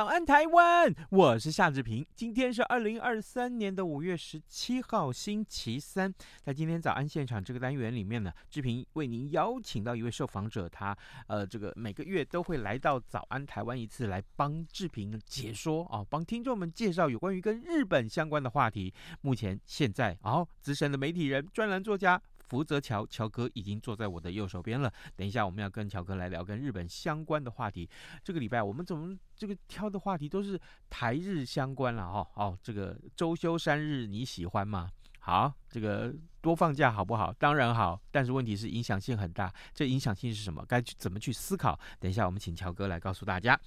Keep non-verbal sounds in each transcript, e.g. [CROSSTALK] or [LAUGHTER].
早安，台湾！我是夏志平。今天是二零二三年的五月十七号，星期三。在今天早安现场这个单元里面呢，志平为您邀请到一位受访者，他呃，这个每个月都会来到早安台湾一次，来帮志平解说啊，帮听众们介绍有关于跟日本相关的话题。目前现在哦，资深的媒体人、专栏作家。福泽桥乔哥已经坐在我的右手边了。等一下，我们要跟乔哥来聊跟日本相关的话题。这个礼拜我们怎么这个挑的话题都是台日相关了哈？哦，这个周休三日你喜欢吗？好，这个。多放假好不好？当然好，但是问题是影响性很大。这影响性是什么？该去怎么去思考？等一下，我们请乔哥来告诉大家。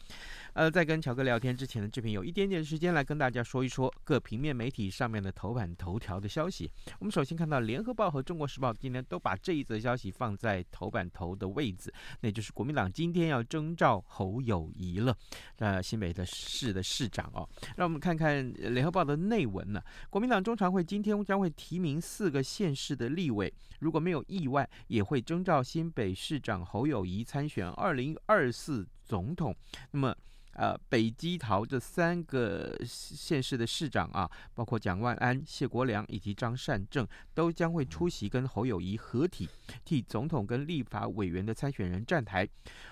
呃，在跟乔哥聊天之前呢，这边有一点点时间来跟大家说一说各平面媒体上面的头版头条的消息。我们首先看到《联合报》和《中国时报》今天都把这一则消息放在头版头的位置，那就是国民党今天要征召侯友谊了，呃，新北的市的市长哦。让我们看看《联合报》的内文呢。国民党中常会今天将会提名四个县。市的立委，如果没有意外，也会征召新北市长侯友谊参选二零二四总统。那么。呃，北基桃这三个县市的市长啊，包括蒋万安、谢国梁以及张善政，都将会出席跟侯友谊合体，替总统跟立法委员的参选人站台。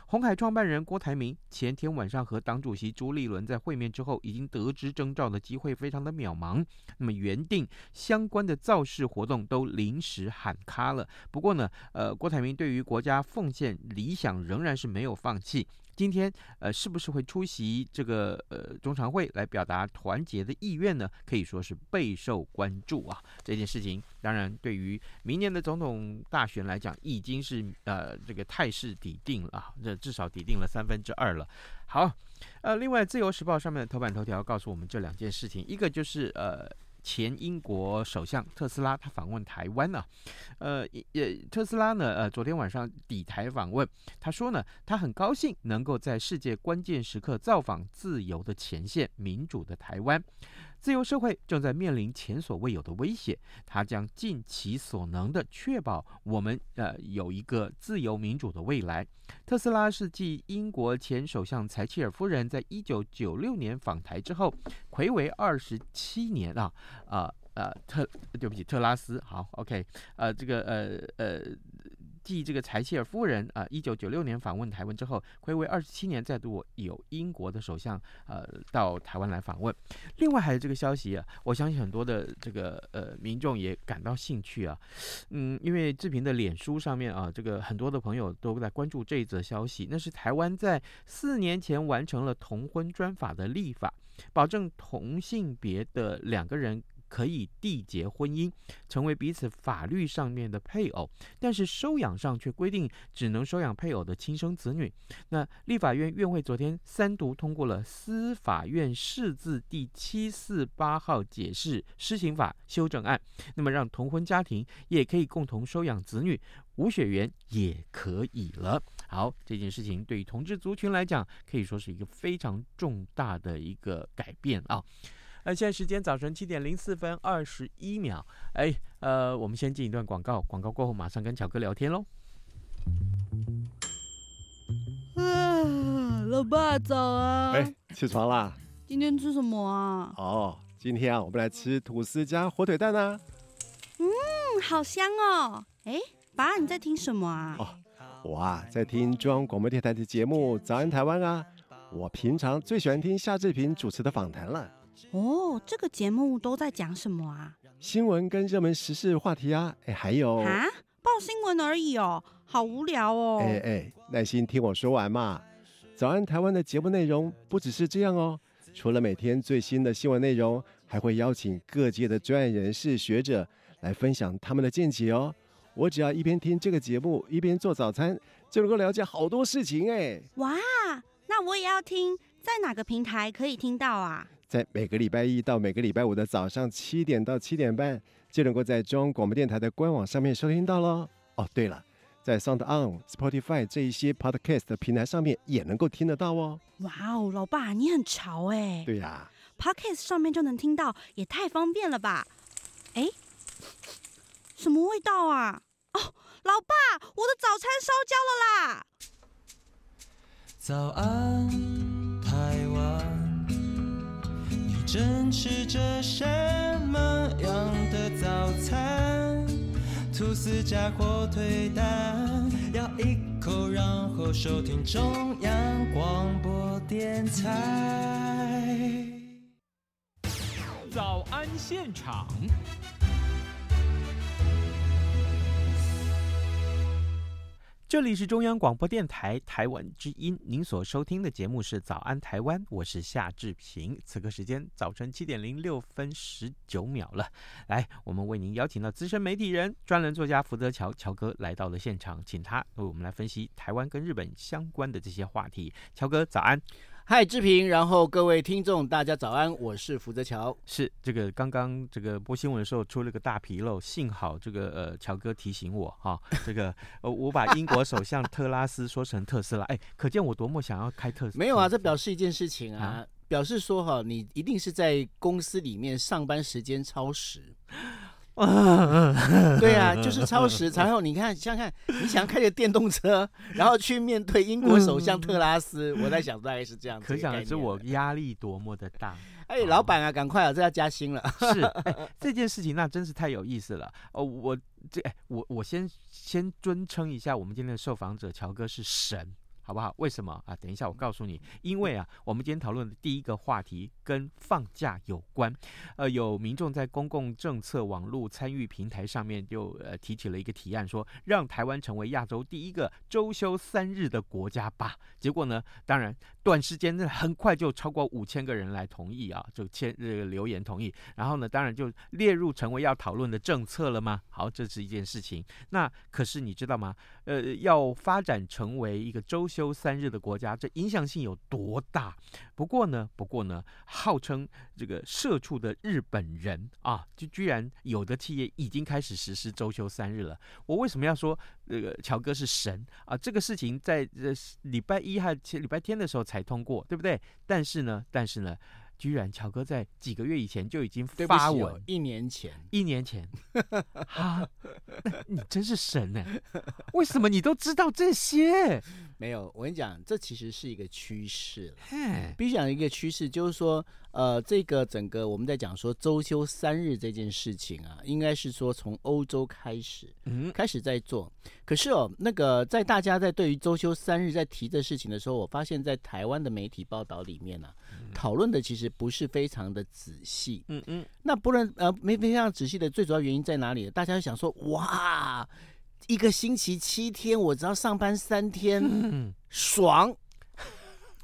红海创办人郭台铭前天晚上和党主席朱立伦在会面之后，已经得知征召的机会非常的渺茫。那么原定相关的造势活动都临时喊卡了。不过呢，呃，郭台铭对于国家奉献理想仍然是没有放弃。今天，呃，是不是会出席这个呃中常会来表达团结的意愿呢？可以说是备受关注啊。这件事情，当然对于明年的总统大选来讲，已经是呃这个态势底定了啊，这至少底定了三分之二了。好，呃，另外《自由时报》上面的头版头条告诉我们这两件事情，一个就是呃。前英国首相特斯拉他访问台湾呢、啊，呃，也特斯拉呢，呃，昨天晚上抵台访问，他说呢，他很高兴能够在世界关键时刻造访自由的前线、民主的台湾。自由社会正在面临前所未有的威胁，他将尽其所能的确保我们呃有一个自由民主的未来。特斯拉是继英国前首相柴契尔夫人在一九九六年访台之后，睽违二十七年啊啊呃特对不起特拉斯好 OK 呃这个呃呃。继这个柴契尔夫人啊，一九九六年访问台湾之后，睽违二十七年，再度有英国的首相呃到台湾来访问。另外还有这个消息啊，我相信很多的这个呃民众也感到兴趣啊，嗯，因为志平的脸书上面啊，这个很多的朋友都在关注这一则消息，那是台湾在四年前完成了同婚专法的立法，保证同性别的两个人。可以缔结婚姻，成为彼此法律上面的配偶，但是收养上却规定只能收养配偶的亲生子女。那立法院院会昨天三读通过了司法院释字第七四八号解释施行法修正案，那么让同婚家庭也可以共同收养子女，无血缘也可以了。好，这件事情对于同志族群来讲，可以说是一个非常重大的一个改变啊。那现在时间早晨七点零四分二十一秒，哎，呃，我们先进一段广告，广告过后马上跟巧哥聊天喽。啊，老爸早啊！哎，起床啦！今天吃什么啊？哦，今天啊，我们来吃吐司加火腿蛋啊。嗯，好香哦！哎，爸，你在听什么啊？哦，我啊，在听中央广播电台的节目《早安台湾》啊。我平常最喜欢听夏志平主持的访谈了。哦，这个节目都在讲什么啊？新闻跟热门时事话题啊，哎，还有啊，报新闻而已哦，好无聊哦。哎哎，耐心听我说完嘛。早安台湾的节目内容不只是这样哦，除了每天最新的新闻内容，还会邀请各界的专业人士、学者来分享他们的见解哦。我只要一边听这个节目，一边做早餐，就能够了解好多事情哎。哇，那我也要听，在哪个平台可以听到啊？在每个礼拜一到每个礼拜五的早上七点到七点半，就能够在中央广播电台的官网上面收听到喽。哦，对了，在 Sound On、Spotify 这一些 Podcast 的平台上面也能够听得到哦。哇哦，老爸你很潮哎。对呀。Podcast 上面就能听到，也太方便了吧？哎，什么味道啊？哦，老爸，我的早餐烧焦了啦！早安，吃着什么样的早餐？吐司加火腿蛋，咬一口，然后收听中央广播电台。早安现场，这里是中央广播电台台湾之音，您所收听的节目是《早安台湾》，我是夏志平。此刻时间早晨七点零六分十九秒了，来，我们为您邀请到资深媒体人、专栏作家福泽乔乔哥来到了现场，请他为我们来分析台湾跟日本相关的这些话题。乔哥，早安。嗨，志平，然后各位听众，大家早安，我是福泽桥。是这个刚刚这个播新闻的时候出了个大纰漏，幸好这个呃乔哥提醒我哈、哦，这个呃我把英国首相特拉斯说成特斯拉，哎，可见我多么想要开特斯拉。没有啊，这表示一件事情啊，啊表示说哈，你一定是在公司里面上班时间超时。[LAUGHS] 对啊，[LAUGHS] 就是超时。然后你看，想想看，你想开着电动车，然后去面对英国首相特拉斯，我在想大概是这样子。可想而知我压力多么的大。哎，老板啊，赶快啊，这要加薪了。是，[LAUGHS] 哎，这件事情那真是太有意思了。哦，我这哎，我我先先尊称一下我们今天的受访者乔哥是神。好不好？为什么啊？等一下，我告诉你。因为啊，我们今天讨论的第一个话题跟放假有关。呃，有民众在公共政策网络参与平台上面就呃提起了一个提案，说让台湾成为亚洲第一个周休三日的国家吧。结果呢，当然短时间内很快就超过五千个人来同意啊，就签这个留言同意。然后呢，当然就列入成为要讨论的政策了吗？好，这是一件事情。那可是你知道吗？呃，要发展成为一个周休三日的国家，这影响性有多大？不过呢，不过呢，号称这个社畜的日本人啊，就居然有的企业已经开始实施周休三日了。我为什么要说这个乔哥是神啊？这个事情在这礼拜一还前礼拜天的时候才通过，对不对？但是呢，但是呢。居然乔哥在几个月以前就已经发文，哦、一年前，一年前，哈，你真是神呢？为什么你都知道这些？[LAUGHS] 没有，我跟你讲，这其实是一个趋势。嘿必须讲一个趋势，就是说，呃，这个整个我们在讲说周休三日这件事情啊，应该是说从欧洲开始，嗯，开始在做。可是哦，那个在大家在对于周休三日在提这事情的时候，我发现，在台湾的媒体报道里面呢、啊。讨论的其实不是非常的仔细，嗯嗯，那不能呃没非常仔细的最主要原因在哪里？大家想说哇，一个星期七天，我只要上班三天，嗯、爽。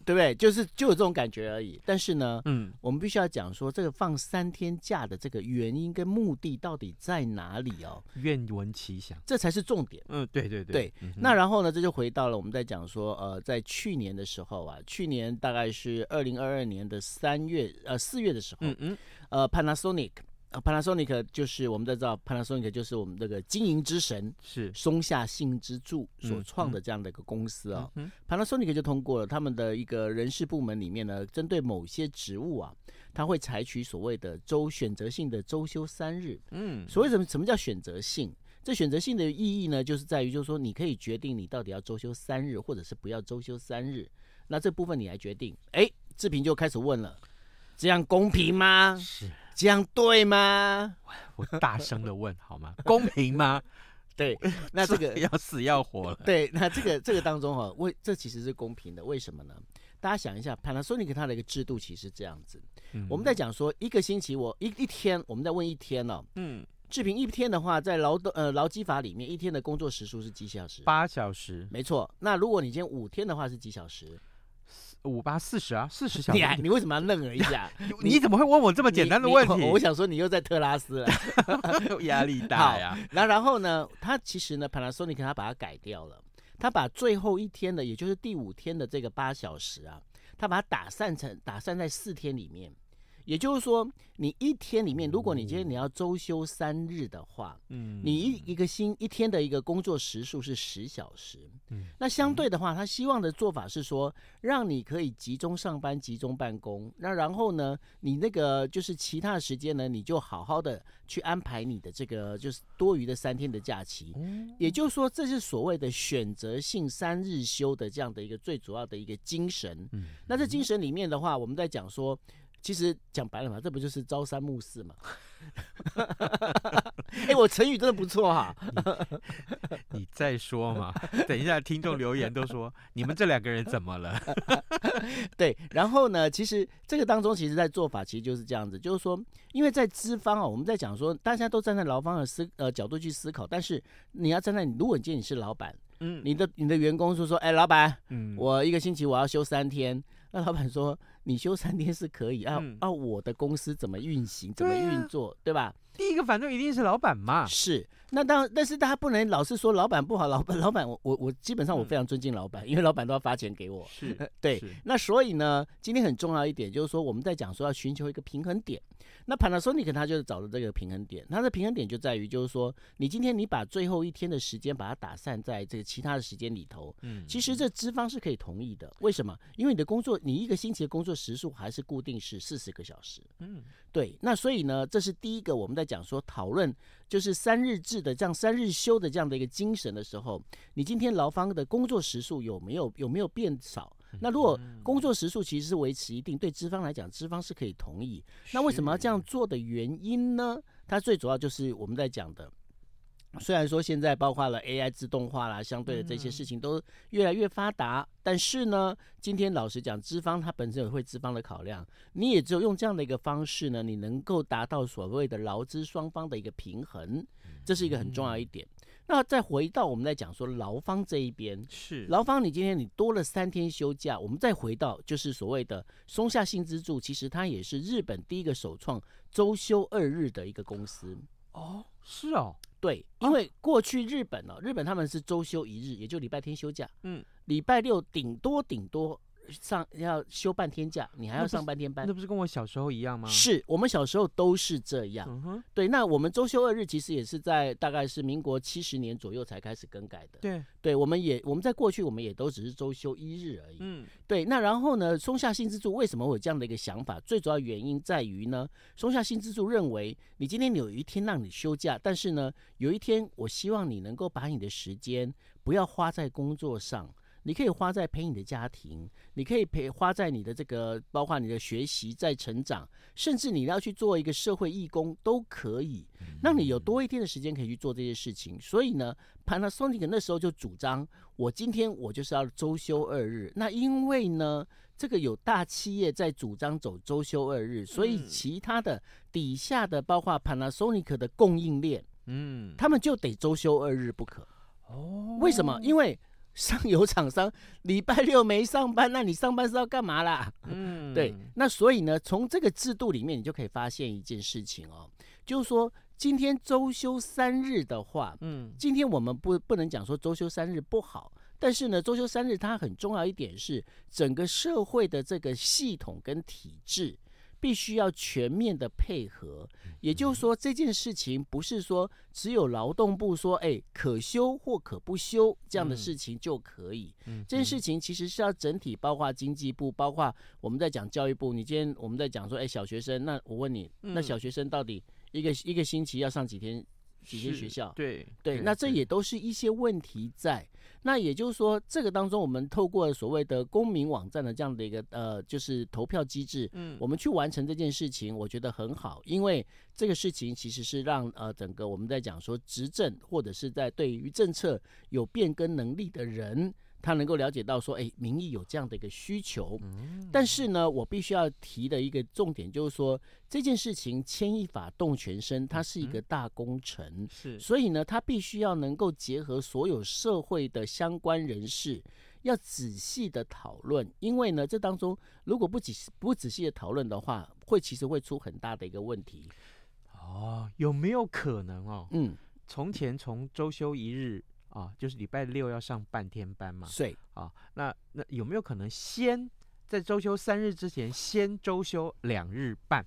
对不对？就是就有这种感觉而已。但是呢，嗯，我们必须要讲说，这个放三天假的这个原因跟目的到底在哪里哦？愿闻其详，这才是重点。嗯，对对对。对，嗯、那然后呢，这就回到了我们在讲说，呃，在去年的时候啊，去年大概是二零二二年的三月呃四月的时候，嗯嗯，呃，Panasonic。啊，Panasonic 就是我们都知道，Panasonic 就是我们这个经营之神，是松下幸之助所创的这样的一个公司啊。嗯嗯、Panasonic 就通过了他们的一个人事部门里面呢，针对某些职务啊，他会采取所谓的周选择性的周休三日。嗯，所谓什么什么叫选择性？这选择性的意义呢，就是在于就是说，你可以决定你到底要周休三日，或者是不要周休三日。那这部分你来决定。哎，志平就开始问了，这样公平吗？是。这样对吗？我大声的问好吗？[LAUGHS] 公平吗？对，那这个 [LAUGHS] 要死要活了。对，那这个这个当中哈，为这其实是公平的，为什么呢？大家想一下，Panasonic 它的一个制度其实是这样子。嗯、我们在讲说一个星期我一一天，我们在问一天哦。嗯。志平一天的话，在劳动呃劳基法里面，一天的工作时数是几小时？八小时。没错。那如果你今天五天的话是几小时？五八四十啊，四十小时。你还你为什么要愣了一下？[LAUGHS] 你，怎么会问我这么简单的问题？我，我想说你又在特拉斯了，[LAUGHS] 压力大呀。那然后呢，他其实呢，Panasonic 他把它改掉了，他把最后一天的，也就是第五天的这个八小时啊，他把它打散成打散在四天里面。也就是说，你一天里面，如果你今天你要周休三日的话，嗯，你一一个星一天的一个工作时数是十小时，嗯，那相对的话，他希望的做法是说，让你可以集中上班、集中办公，那然后呢，你那个就是其他的时间呢，你就好好的去安排你的这个就是多余的三天的假期，也就是说，这是所谓的选择性三日休的这样的一个最主要的一个精神。嗯，那这精神里面的话，我们在讲说。其实讲白了嘛，这不就是朝三暮四嘛？[LAUGHS] 哎、欸，我成语真的不错哈、[LAUGHS] 啊。你再说嘛，等一下听众留言都说 [LAUGHS] 你们这两个人怎么了？对，然后呢，其实这个当中，其实在做法其实就是这样子，就是说，因为在资方啊，我们在讲说，大家都站在劳方的思呃角度去思考，但是你要站在你，如果你今天你是老板，嗯，你的你的员工就说，哎，老板，嗯，我一个星期我要休三天，那老板说。你休三天是可以啊，嗯、啊，我的公司怎么运行，怎么运作，对吧？第一个反正一定是老板嘛。是，那当然，但是大家不能老是说老板不好，[LAUGHS] 老板老板，我我我基本上我非常尊敬老板，嗯、因为老板都要发钱给我。是，[LAUGHS] 对。那所以呢，今天很重要一点就是说，我们在讲说要寻求一个平衡点。那 Panasonic 他就是找的这个平衡点，它的平衡点就在于就是说，你今天你把最后一天的时间把它打散在这个其他的时间里头，嗯，其实这资方是可以同意的。为什么？因为你的工作，你一个星期的工作时数还是固定是四十个小时，嗯，对。那所以呢，这是第一个我们在讲说讨论就是三日制的这样三日休的这样的一个精神的时候，你今天劳方的工作时数有没有有没有变少？那如果工作时数其实是维持一定，对资方来讲，资方是可以同意。那为什么要这样做的原因呢？它最主要就是我们在讲的，虽然说现在包括了 AI 自动化啦，相对的这些事情都越来越发达，但是呢，今天老实讲，资方它本身也会资方的考量，你也只有用这样的一个方式呢，你能够达到所谓的劳资双方的一个平衡，这是一个很重要一点。那再回到我们在讲说劳方这一边，是劳方，你今天你多了三天休假，我们再回到就是所谓的松下幸之助，其实它也是日本第一个首创周休二日的一个公司。哦，是哦，对，因为过去日本呢、哦，日本他们是周休一日，也就礼拜天休假，嗯，礼拜六顶多顶多。上要休半天假，你还要上半天班，那不是跟我小时候一样吗？是我们小时候都是这样。嗯、哼对，那我们周休二日其实也是在大概是民国七十年左右才开始更改的。对，对，我们也我们在过去我们也都只是周休一日而已。嗯，对。那然后呢，松下幸之助为什么会有这样的一个想法？最主要原因在于呢，松下幸之助认为，你今天有一天让你休假，但是呢，有一天我希望你能够把你的时间不要花在工作上。你可以花在陪你的家庭，你可以陪花在你的这个，包括你的学习在成长，甚至你要去做一个社会义工都可以，让你有多一天的时间可以去做这些事情。所以呢，Panasonic 那时候就主张，我今天我就是要周休二日。那因为呢，这个有大企业在主张走周休二日，所以其他的底下的包括 Panasonic 的供应链，嗯，他们就得周休二日不可。哦，为什么？因为上游厂商礼拜六没上班，[LAUGHS] 那你上班是要干嘛啦？嗯，对。那所以呢，从这个制度里面，你就可以发现一件事情哦，就是说，今天周休三日的话，嗯，今天我们不不能讲说周休三日不好，但是呢，周休三日它很重要一点是整个社会的这个系统跟体制。必须要全面的配合，也就是说，这件事情不是说只有劳动部说，哎，可休或可不休这样的事情就可以。嗯，这件事情其实是要整体，包括经济部，包括我们在讲教育部。你今天我们在讲说，哎，小学生，那我问你，那小学生到底一个一个星期要上几天？几间学校，对对，对，那这也都是一些问题在。那也就是说，这个当中，我们透过所谓的公民网站的这样的一个呃，就是投票机制，嗯，我们去完成这件事情，我觉得很好，因为这个事情其实是让呃整个我们在讲说执政或者是在对于政策有变更能力的人。他能够了解到说，哎，民意有这样的一个需求，但是呢，我必须要提的一个重点就是说，这件事情牵一发动全身，它是一个大工程，是，所以呢，它必须要能够结合所有社会的相关人士，要仔细的讨论，因为呢，这当中如果不仔不仔细的讨论的话，会其实会出很大的一个问题。哦，有没有可能哦？嗯，从前从周休一日啊，就是礼拜六要上半天班嘛。对啊，那那有没有可能先在周休三日之前，先周休两日半？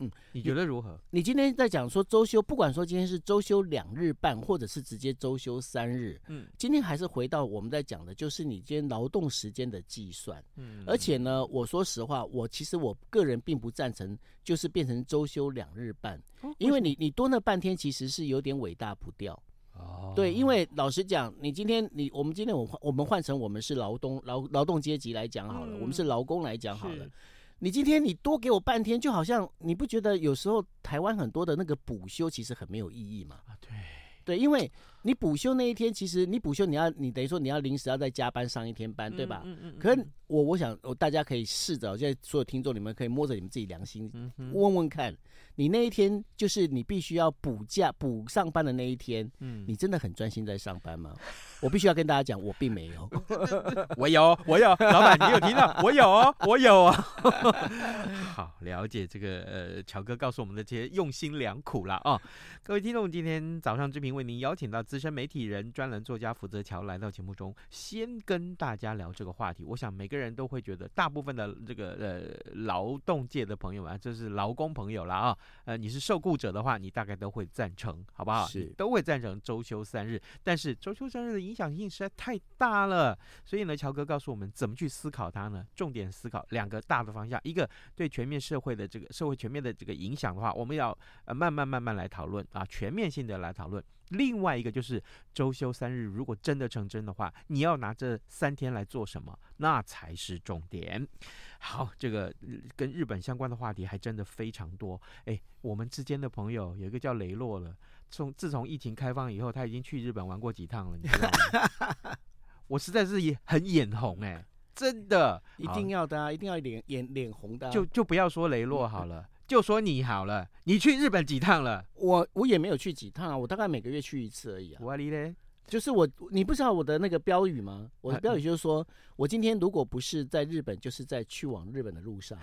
嗯，你觉得如何？你，你今天在讲说周休，不管说今天是周休两日半，或者是直接周休三日，嗯，今天还是回到我们在讲的，就是你今天劳动时间的计算，嗯，而且呢，我说实话，我其实我个人并不赞成，就是变成周休两日半，哦，因为你你多那半天其实是有点尾大不掉，哦，对，因为老实讲，你今天你我们今天我我们换成我们是劳动劳劳动阶级来讲好了，嗯，我们是劳工来讲好了。你今天你多给我半天，就好像你不觉得有时候台湾很多的那个补休其实很没有意义吗？啊，对，对，因为你补休那一天，其实你补休你要你等于说你要临时要再加班上一天班，对吧？嗯嗯，嗯可是我我想，我大家可以试着，现在所有听众你们可以摸着你们自己良心，问问看，你那一天就是你必须要补假补上班的那一天，嗯你真的很专心在上班吗？[LAUGHS] 我必须要跟大家讲，我并没有。[LAUGHS] 我有，我有，老板，你有听到？我有哦，[LAUGHS] 我有哦。好，了解这个呃，乔哥告诉我们的这些用心良苦了啊、哦！各位听众，今天早上志平为您邀请到资深媒体人、专栏作家福泽乔来到节目中，先跟大家聊这个话题。我想每个人都会觉得，大部分的这个呃劳动界的朋友啊，就是劳工朋友了啊，呃，你是受雇者的话，你大概都会赞成，好不好？是，都会赞成周休三日。但是周休三日的影响性实在太大了，所以呢，乔哥告诉我们怎么去思考它呢？重点思考两个大的方向，一个对全面社会的这个社会全面的这个影响的话，我们要呃慢慢慢慢来讨论啊，全面性的来讨论。另外一个就是周休三日，如果真的成真的话，你要拿这三天来做什么？那才是重点。好，这个跟日本相关的话题还真的非常多。哎，我们之间的朋友有一个叫雷洛了。从自从疫情开放以后，他已经去日本玩过几趟了，你知道吗？[LAUGHS] 我实在是也很眼红哎、欸，真的，一定要的啊，一定要脸脸脸红的、啊。就就不要说雷洛好了，嗯、就说你好了，你去日本几趟了？我我也没有去几趟啊，我大概每个月去一次而已啊。我哩嘞，就是我，你不知道我的那个标语吗？我的标语就是说，我今天如果不是在日本，就是在去往日本的路上。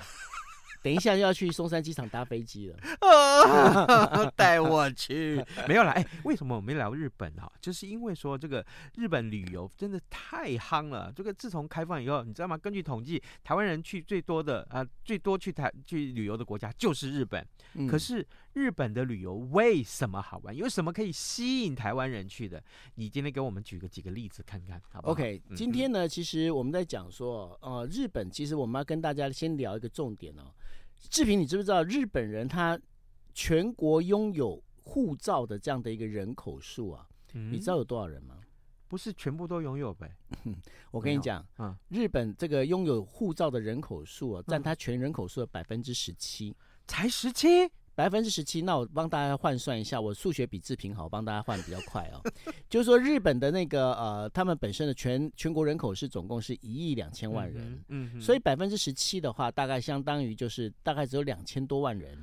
等一下就要去松山机场搭飞机了，[LAUGHS] 带我去。[LAUGHS] 没有啦，哎，为什么我们聊日本啊？就是因为说这个日本旅游真的太夯了。这个自从开放以后，你知道吗？根据统计，台湾人去最多的啊、呃，最多去台去旅游的国家就是日本。嗯、可是日本的旅游为什么好玩？有什么可以吸引台湾人去的？你今天给我们举个几个例子看看，好不好？OK，今天呢，其实我们在讲说，呃，日本其实我们要跟大家先聊一个重点哦。志平，你知不知道日本人他全国拥有护照的这样的一个人口数啊？嗯、你知道有多少人吗？不是全部都拥有呗。[LAUGHS] 我跟你讲，嗯，日本这个拥有护照的人口数啊，占他全人口数的百分之十七，才十七。百分之十七，那我帮大家换算一下，我数学比志平好，帮大家换比较快哦。[LAUGHS] 就是说，日本的那个呃，他们本身的全全国人口是总共是一亿两千万人，嗯，嗯，所以百分之十七的话，大概相当于就是大概只有两千多万人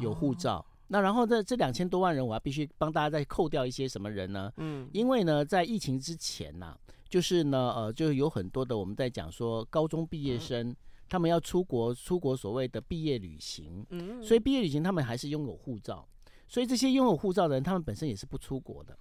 有护照。哦、那然后这这两千多万人，我要必须帮大家再扣掉一些什么人呢？嗯，因为呢，在疫情之前呐、啊，就是呢，呃，就是有很多的我们在讲说高中毕业生。嗯他们要出国，出国所谓的毕业旅行，嗯，所以毕业旅行他们还是拥有护照，所以这些拥有护照的人，他们本身也是不出国的，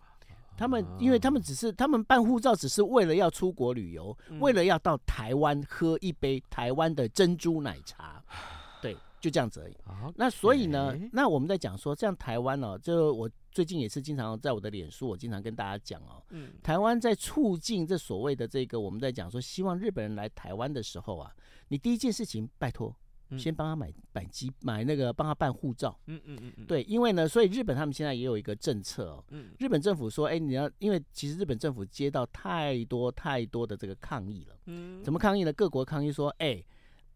他们因为他们只是他们办护照，只是为了要出国旅游，为了要到台湾喝一杯台湾的珍珠奶茶，[SIGHS] 对，就这样子而已。那所以呢，那我们在讲说，像台湾哦，就我最近也是经常在我的脸书，我经常跟大家讲哦，嗯，台湾在促进这所谓的这个我们在讲说，希望日本人来台湾的时候啊。你第一件事情，拜托，先帮他买买机买那个帮他办护照。嗯嗯嗯嗯，对，因为呢，所以日本他们现在也有一个政策哦。嗯，日本政府说，哎，你要，因为其实日本政府接到太多太多的这个抗议了。嗯，怎么抗议呢？各国抗议说，哎，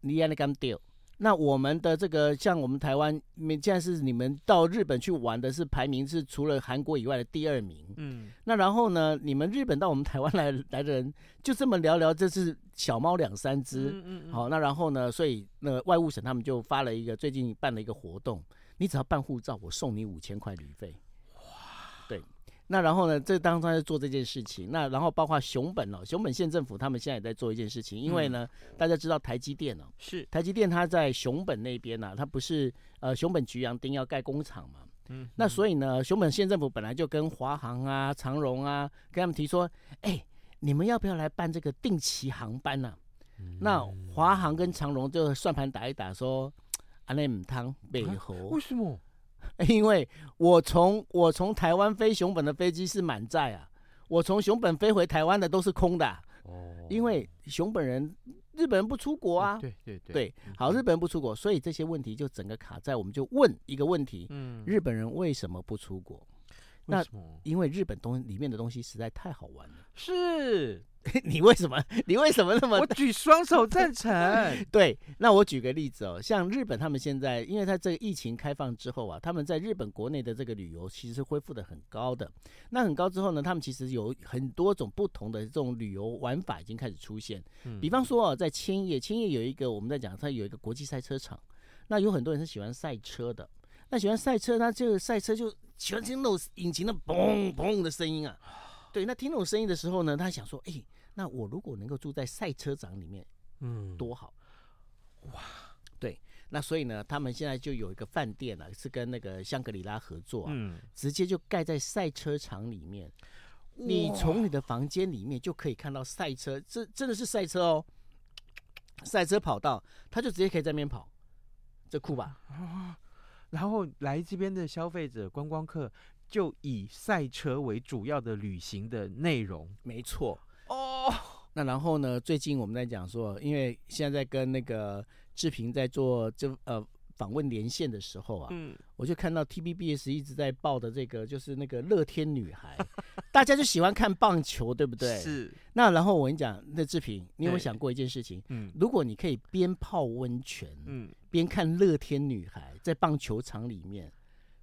你要那干掉。那我们的这个像我们台湾，现在是你们到日本去玩的是排名是除了韩国以外的第二名。嗯，那然后呢，你们日本到我们台湾来来的人就这么聊聊，这是小猫两三只。嗯嗯，嗯。好，那然后呢，所以那个外务省他们就发了一个最近办了一个活动，你只要办护照，我送你五千块旅费。那然后呢，这当中在做这件事情。那然后包括熊本哦，熊本县政府他们现在也在做一件事情，因为呢，嗯、大家知道台积电哦，是台积电它在熊本那边呢、啊，它不是呃熊本菊阳町要盖工厂嘛？嗯，那所以呢，熊本县政府本来就跟华航啊、长荣啊，跟他们提说，哎，你们要不要来办这个定期航班呢、啊？嗯、那华航跟长荣就算盘打一打，说，阿内姆汤背后为什么？因为我从我从台湾飞熊本的飞机是满载啊，我从熊本飞回台湾的都是空的、啊。哦，因为熊本人、日本人不出国啊。对对对。对，好，日本人不出国，所以这些问题就整个卡在，我们就问一个问题：嗯，日本人为什么不出国？那因为日本东里面的东西实在太好玩了。是。[LAUGHS] 你为什么？[LAUGHS] 你为什么那么？我 [LAUGHS] 举双手赞成。对，那我举个例子哦，像日本他们现在，因为他这个疫情开放之后啊，他们在日本国内的这个旅游其实是恢复的很高的。那很高之后呢，他们其实有很多种不同的这种旅游玩法已经开始出现。嗯，比方说啊，在千叶，千叶有一个我们在讲，它有一个国际赛车场。那有很多人是喜欢赛车的，那喜欢赛车，他这个赛车就喜欢听那种引擎的嘣嘣的声音啊。对，那听那种声音的时候呢，他想说，哎，那我如果能够住在赛车场里面，嗯，多好，哇，对，那所以呢，他们现在就有一个饭店啊，是跟那个香格里拉合作啊，嗯，直接就盖在赛车场里面，你从你的房间里面就可以看到赛车，这真的是赛车哦，赛车跑道，他就直接可以在那边跑，这酷吧？然后来这边的消费者、观光客。就以赛车为主要的旅行的内容，没错哦。那然后呢？最近我们在讲说，因为现在在跟那个志平在做这呃访问连线的时候啊，嗯，我就看到 TBBS 一直在报的这个，就是那个乐天女孩，[LAUGHS] 大家就喜欢看棒球，对不对？是。那然后我跟你讲，那志平，你有没有想过一件事情？嗯，如果你可以边泡温泉，嗯，边看乐天女孩在棒球场里面。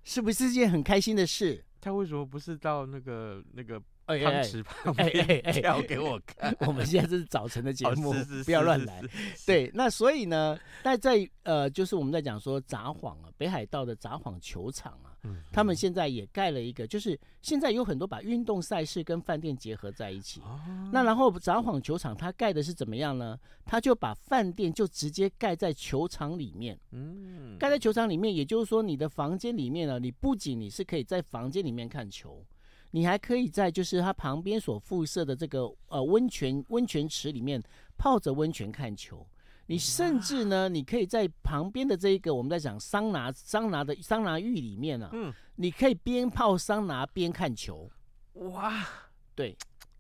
是不是件很开心的事？他为什么不是到那个那个汤池旁边跳给我看？[LAUGHS] 我们现在这是早晨的 [LAUGHS] 节目，不要乱来。[LAUGHS] 对，那所以呢，但在呃，就是我们在讲说札幌啊，北海道的札幌球场啊。嗯，他们现在也盖了一个，就是现在有很多把运动赛事跟饭店结合在一起。哦，那然后札幌球场它盖的是怎么样呢？它就把饭店就直接盖在球场里面。嗯，盖在球场里面，也就是说你的房间里面呢，你不仅你是可以在房间里面看球，你还可以在就是它旁边所附设的这个呃温泉温泉池里面泡着温泉看球。你甚至呢，你可以在旁边的这一个我们在讲桑拿桑拿的桑拿浴里面、啊，嗯，你可以边泡桑拿边看球，哇，对，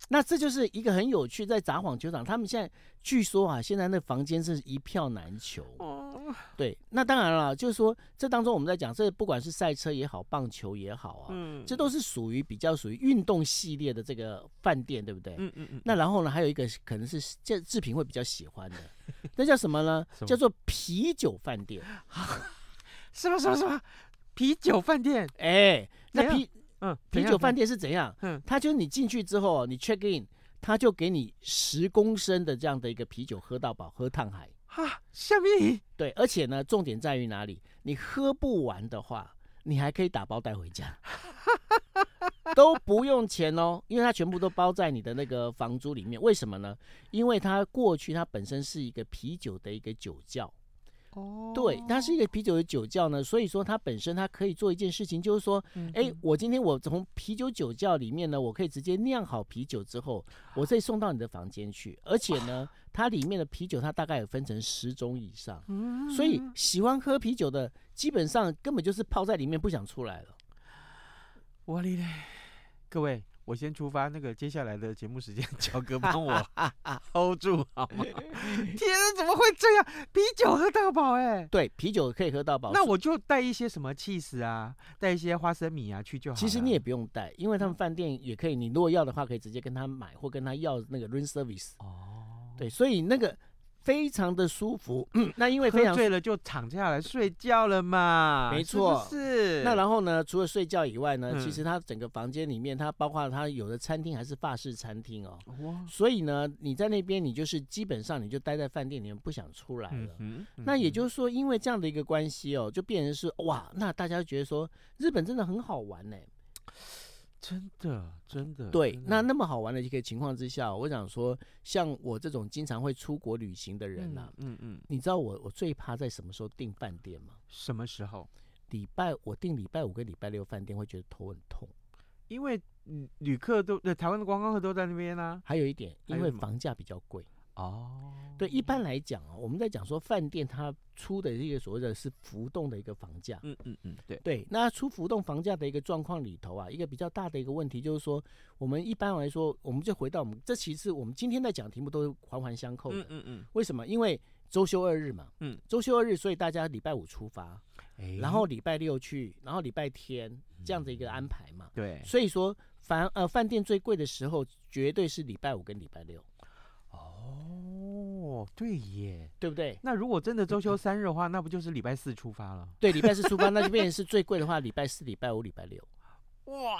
那这就是一个很有趣，在札幌球场，他们现在据说啊，现在那房间是一票难求。对，那当然了，就是说，这当中我们在讲，这不管是赛车也好，棒球也好啊，嗯，这都是属于比较属于运动系列的这个饭店，对不对？嗯嗯嗯。那然后呢，还有一个可能是这制品会比较喜欢的，那叫什么呢？[LAUGHS] 叫做啤酒饭店。[LAUGHS] 什么什么什么？啤酒饭店？哎，那啤嗯啤酒饭店是怎样？嗯，它就是你进去之后，你 check in，他就给你十公升的这样的一个啤酒喝到饱，喝烫海。哈，下面对，而且呢，重点在于哪里？你喝不完的话，你还可以打包带回家，[LAUGHS] 都不用钱哦，因为它全部都包在你的那个房租里面。为什么呢？因为它过去它本身是一个啤酒的一个酒窖。哦，对，它是一个啤酒的酒窖呢，所以说它本身它可以做一件事情，就是说，哎、嗯，我今天我从啤酒酒窖里面呢，我可以直接酿好啤酒之后，我再送到你的房间去，而且呢，它里面的啤酒它大概有分成十种以上，所以喜欢喝啤酒的基本上根本就是泡在里面不想出来了。我哩嘞，各位。我先出发，那个接下来的节目时间，[LAUGHS] 乔哥帮我 [LAUGHS] hold 住好吗？[LAUGHS] 天啊，怎么会这样？啤酒喝到饱哎！对，啤酒可以喝到饱。那我就带一些什么起司啊，带一些花生米啊去就好。其实你也不用带，因为他们饭店也可以，你如果要的话，可以直接跟他买或跟他要那个 room service。哦，对，所以那个。非常的舒服，嗯，[CLEARS THROAT] 那因为非常喝醉了就躺下来睡觉了嘛，没错，是，是。那然后呢，除了睡觉以外呢，嗯、其实它整个房间里面，它包括它有的餐厅还是法式餐厅哦，哇所以呢，你在那边你就是基本上你就待在饭店里面不想出来了。嗯嗯、那也就是说，因为这样的一个关系哦，就变成是哇，那大家觉得说日本真的很好玩呢。真的，真的。对，那那么好玩的一个情况之下，我想说，像我这种经常会出国旅行的人呐、啊，嗯嗯，嗯你知道我我最怕在什么时候订饭店吗？什么时候？礼拜我订礼拜五跟礼拜六饭店会觉得头很痛。因为旅客都对台湾的观光客都在那边呢、啊。还有一点，因为房价比较贵。哦，对，一般来讲啊，我们在讲说饭店它出的这个所谓的是浮动的一个房价。嗯嗯嗯，对对，那出浮动房价的一个状况里头啊，一个比较大的一个问题就是说，我们一般来说，我们就回到我们这其实我们今天在讲题目都是环环相扣的。嗯嗯嗯，为什么？因为周休二日嘛。嗯，周休二日，所以大家礼拜五出发，哎然后礼拜六去，然后礼拜天这样的一个安排嘛。对，所以说，饭呃饭店最贵的时候，绝对是礼拜五跟礼拜六，哦，对耶。对不对？那如果真的周休三日的话，那不就是礼拜四出发了？对，礼拜四出发，那就变成是最贵的话，礼拜四、礼拜五、礼拜六。[LAUGHS] 哇，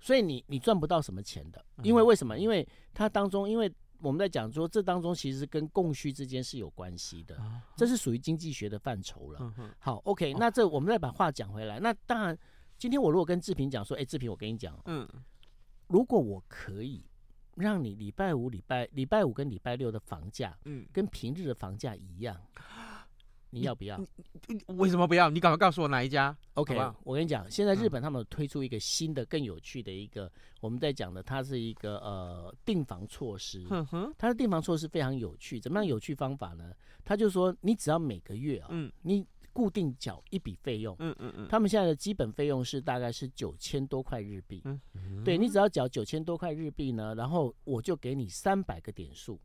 所以你你赚不到什么钱的，因为为什么？因为它当中，因为我们在讲说，这当中其实跟供需之间是有关系的，这是属于经济学的范畴了。好，OK，那这我们再把话讲回来。那当然，今天我如果跟志平讲说，哎，志平，我跟你讲，嗯，如果我可以让你礼拜五、礼拜礼拜五跟礼拜六的房价，嗯，跟平日的房价一样，[GASPS] 你要不要？为什么不要？你赶快告诉我哪一家？OK，好好我跟你讲，现在日本他们推出一个新的、更有趣的一个，我们在讲的，它是一个呃订房措施。哼哼，它的订房措施非常有趣，怎么样有趣方法呢？他就说，你只要每个月啊，嗯你固定缴一笔费用，嗯嗯嗯，他们现在的基本费用是大概是九千多块日币。嗯对，你只要缴九千多块日币呢，然后我就给你三百个点数。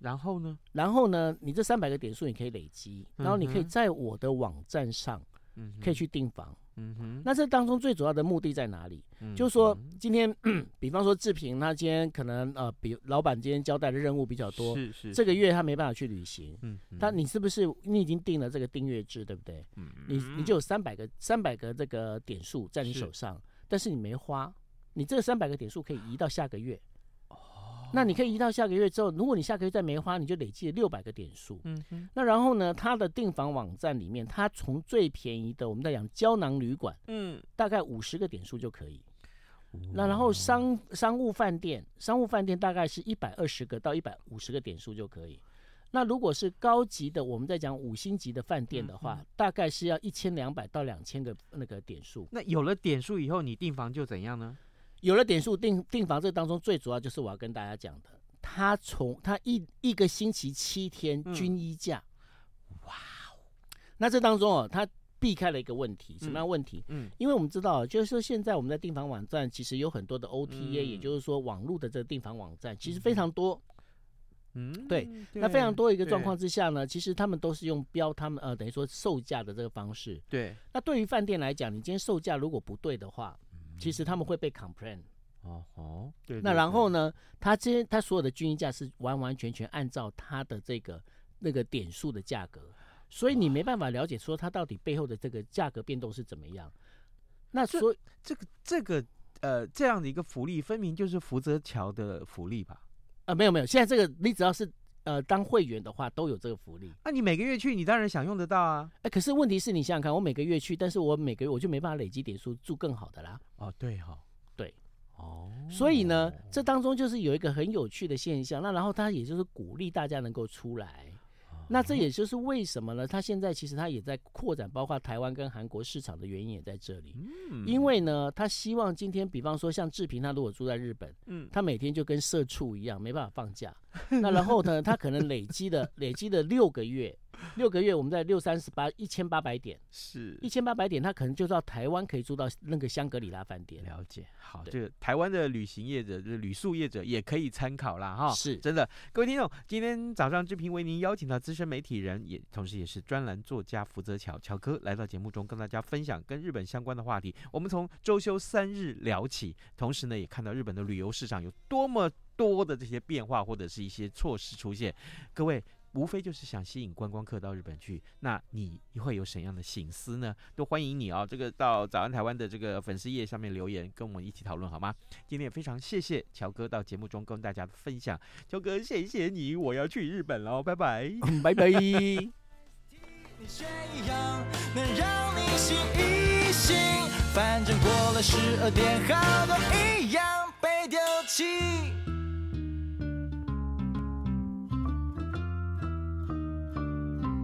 然后呢？然后呢，你这三百个点数你可以累积，然后你可以在我的网站上嗯，可以去订房。嗯哼，那这当中最主要的目的在哪里？嗯就是说，今天，[COUGHS] 比方说志平，他今天可能呃，比老板今天交代的任务比较多，是是这个月他没办法去旅行。嗯，他你是不是你已经定了这个订阅制，对不对？嗯你你就有三百个三百个这个点数在你手上，但是你没花，你这三百个点数可以移到下个月。哦那你可以移到下个月之后，如果你下个月再没花，你就累积了六百个点数。嗯哼，那然后呢，它的订房网站里面，它从最便宜的，我们在讲胶囊旅馆，嗯，大概五十个点数就可以。那然后商商务饭店，商务饭店大概是一百二十个到一百五十个点数就可以。那如果是高级的，我们在讲五星级的饭店的话，大概是要一千两百到两千个那个点数。那有了点数以后，你订房就怎样呢？有了点数订订房，这当中最主要就是我要跟大家讲的，他从他一一个星期七天均一价，哇哦！那这当中哦，他避开了一个问题，什么样问题？嗯，因为我们知道，就是说现在我们在订房网站，其实有很多的 OTA，、嗯也就是说网络的这个订房网站，其实非常多。嗯，对，那非常多一个状况之下呢，其实他们都是用标他们呃等于说售价的这个方式。对，那对于饭店来讲，你今天售价如果不对的话，其实他们会被 complain。哦哦，对。那然后呢，他今天他所有的均一价是完完全全按照他的这个那个点数的价格，所以你没办法了解说它到底背后的这个价格变动是怎么样。那所以这个这个呃这样的一个福利，分明就是福泽桥的福利吧？啊，没有没有，现在这个你只要是呃当会员的话，都有这个福利。那、啊、你每个月去，你当然享用得到啊。哎，可是问题是你想想看，我每个月去，但是我每个月我就没办法累积点数住更好的啦。哦，对哈、哦，对，哦，所以呢，这当中就是有一个很有趣的现象。那然后他也就是鼓励大家能够出来。那这也就是为什么呢？他现在其实他也在扩展，包括台湾跟韩国市场的原因也在这里。嗯，因为呢，他希望今天，比方说像志平，他如果住在日本，嗯，他每天就跟社畜一样，没办法放假。那然后呢，他可能累积的累积的六个月，[LAUGHS] 六个月我们在六三十八一千八百点，是一千八百点，他可能就到台湾可以住到那个香格里拉饭店。了解，好，对这个台湾的旅行业者，就是旅宿业者也可以参考啦，哈，是真的。各位听众，今天早上志平为您邀请到资深媒体人，也同时也是专栏作家福泽乔乔哥来到节目中，跟大家分享跟日本相关的话题。我们从周休三日聊起，同时呢，也看到日本的旅游市场有多么多的这些变化，或者是一些措施出现。各位。无非就是想吸引观光客到日本去，那你会有什么样的醒思呢？都欢迎你啊、哦，这个到早安台湾的这个粉丝页上面留言，跟我们一起讨论好吗？今天也非常谢谢乔哥到节目中跟大家的分享，乔哥谢谢你，我要去日本喽，拜拜，拜拜。反正过了十二点，好多一样被丢弃。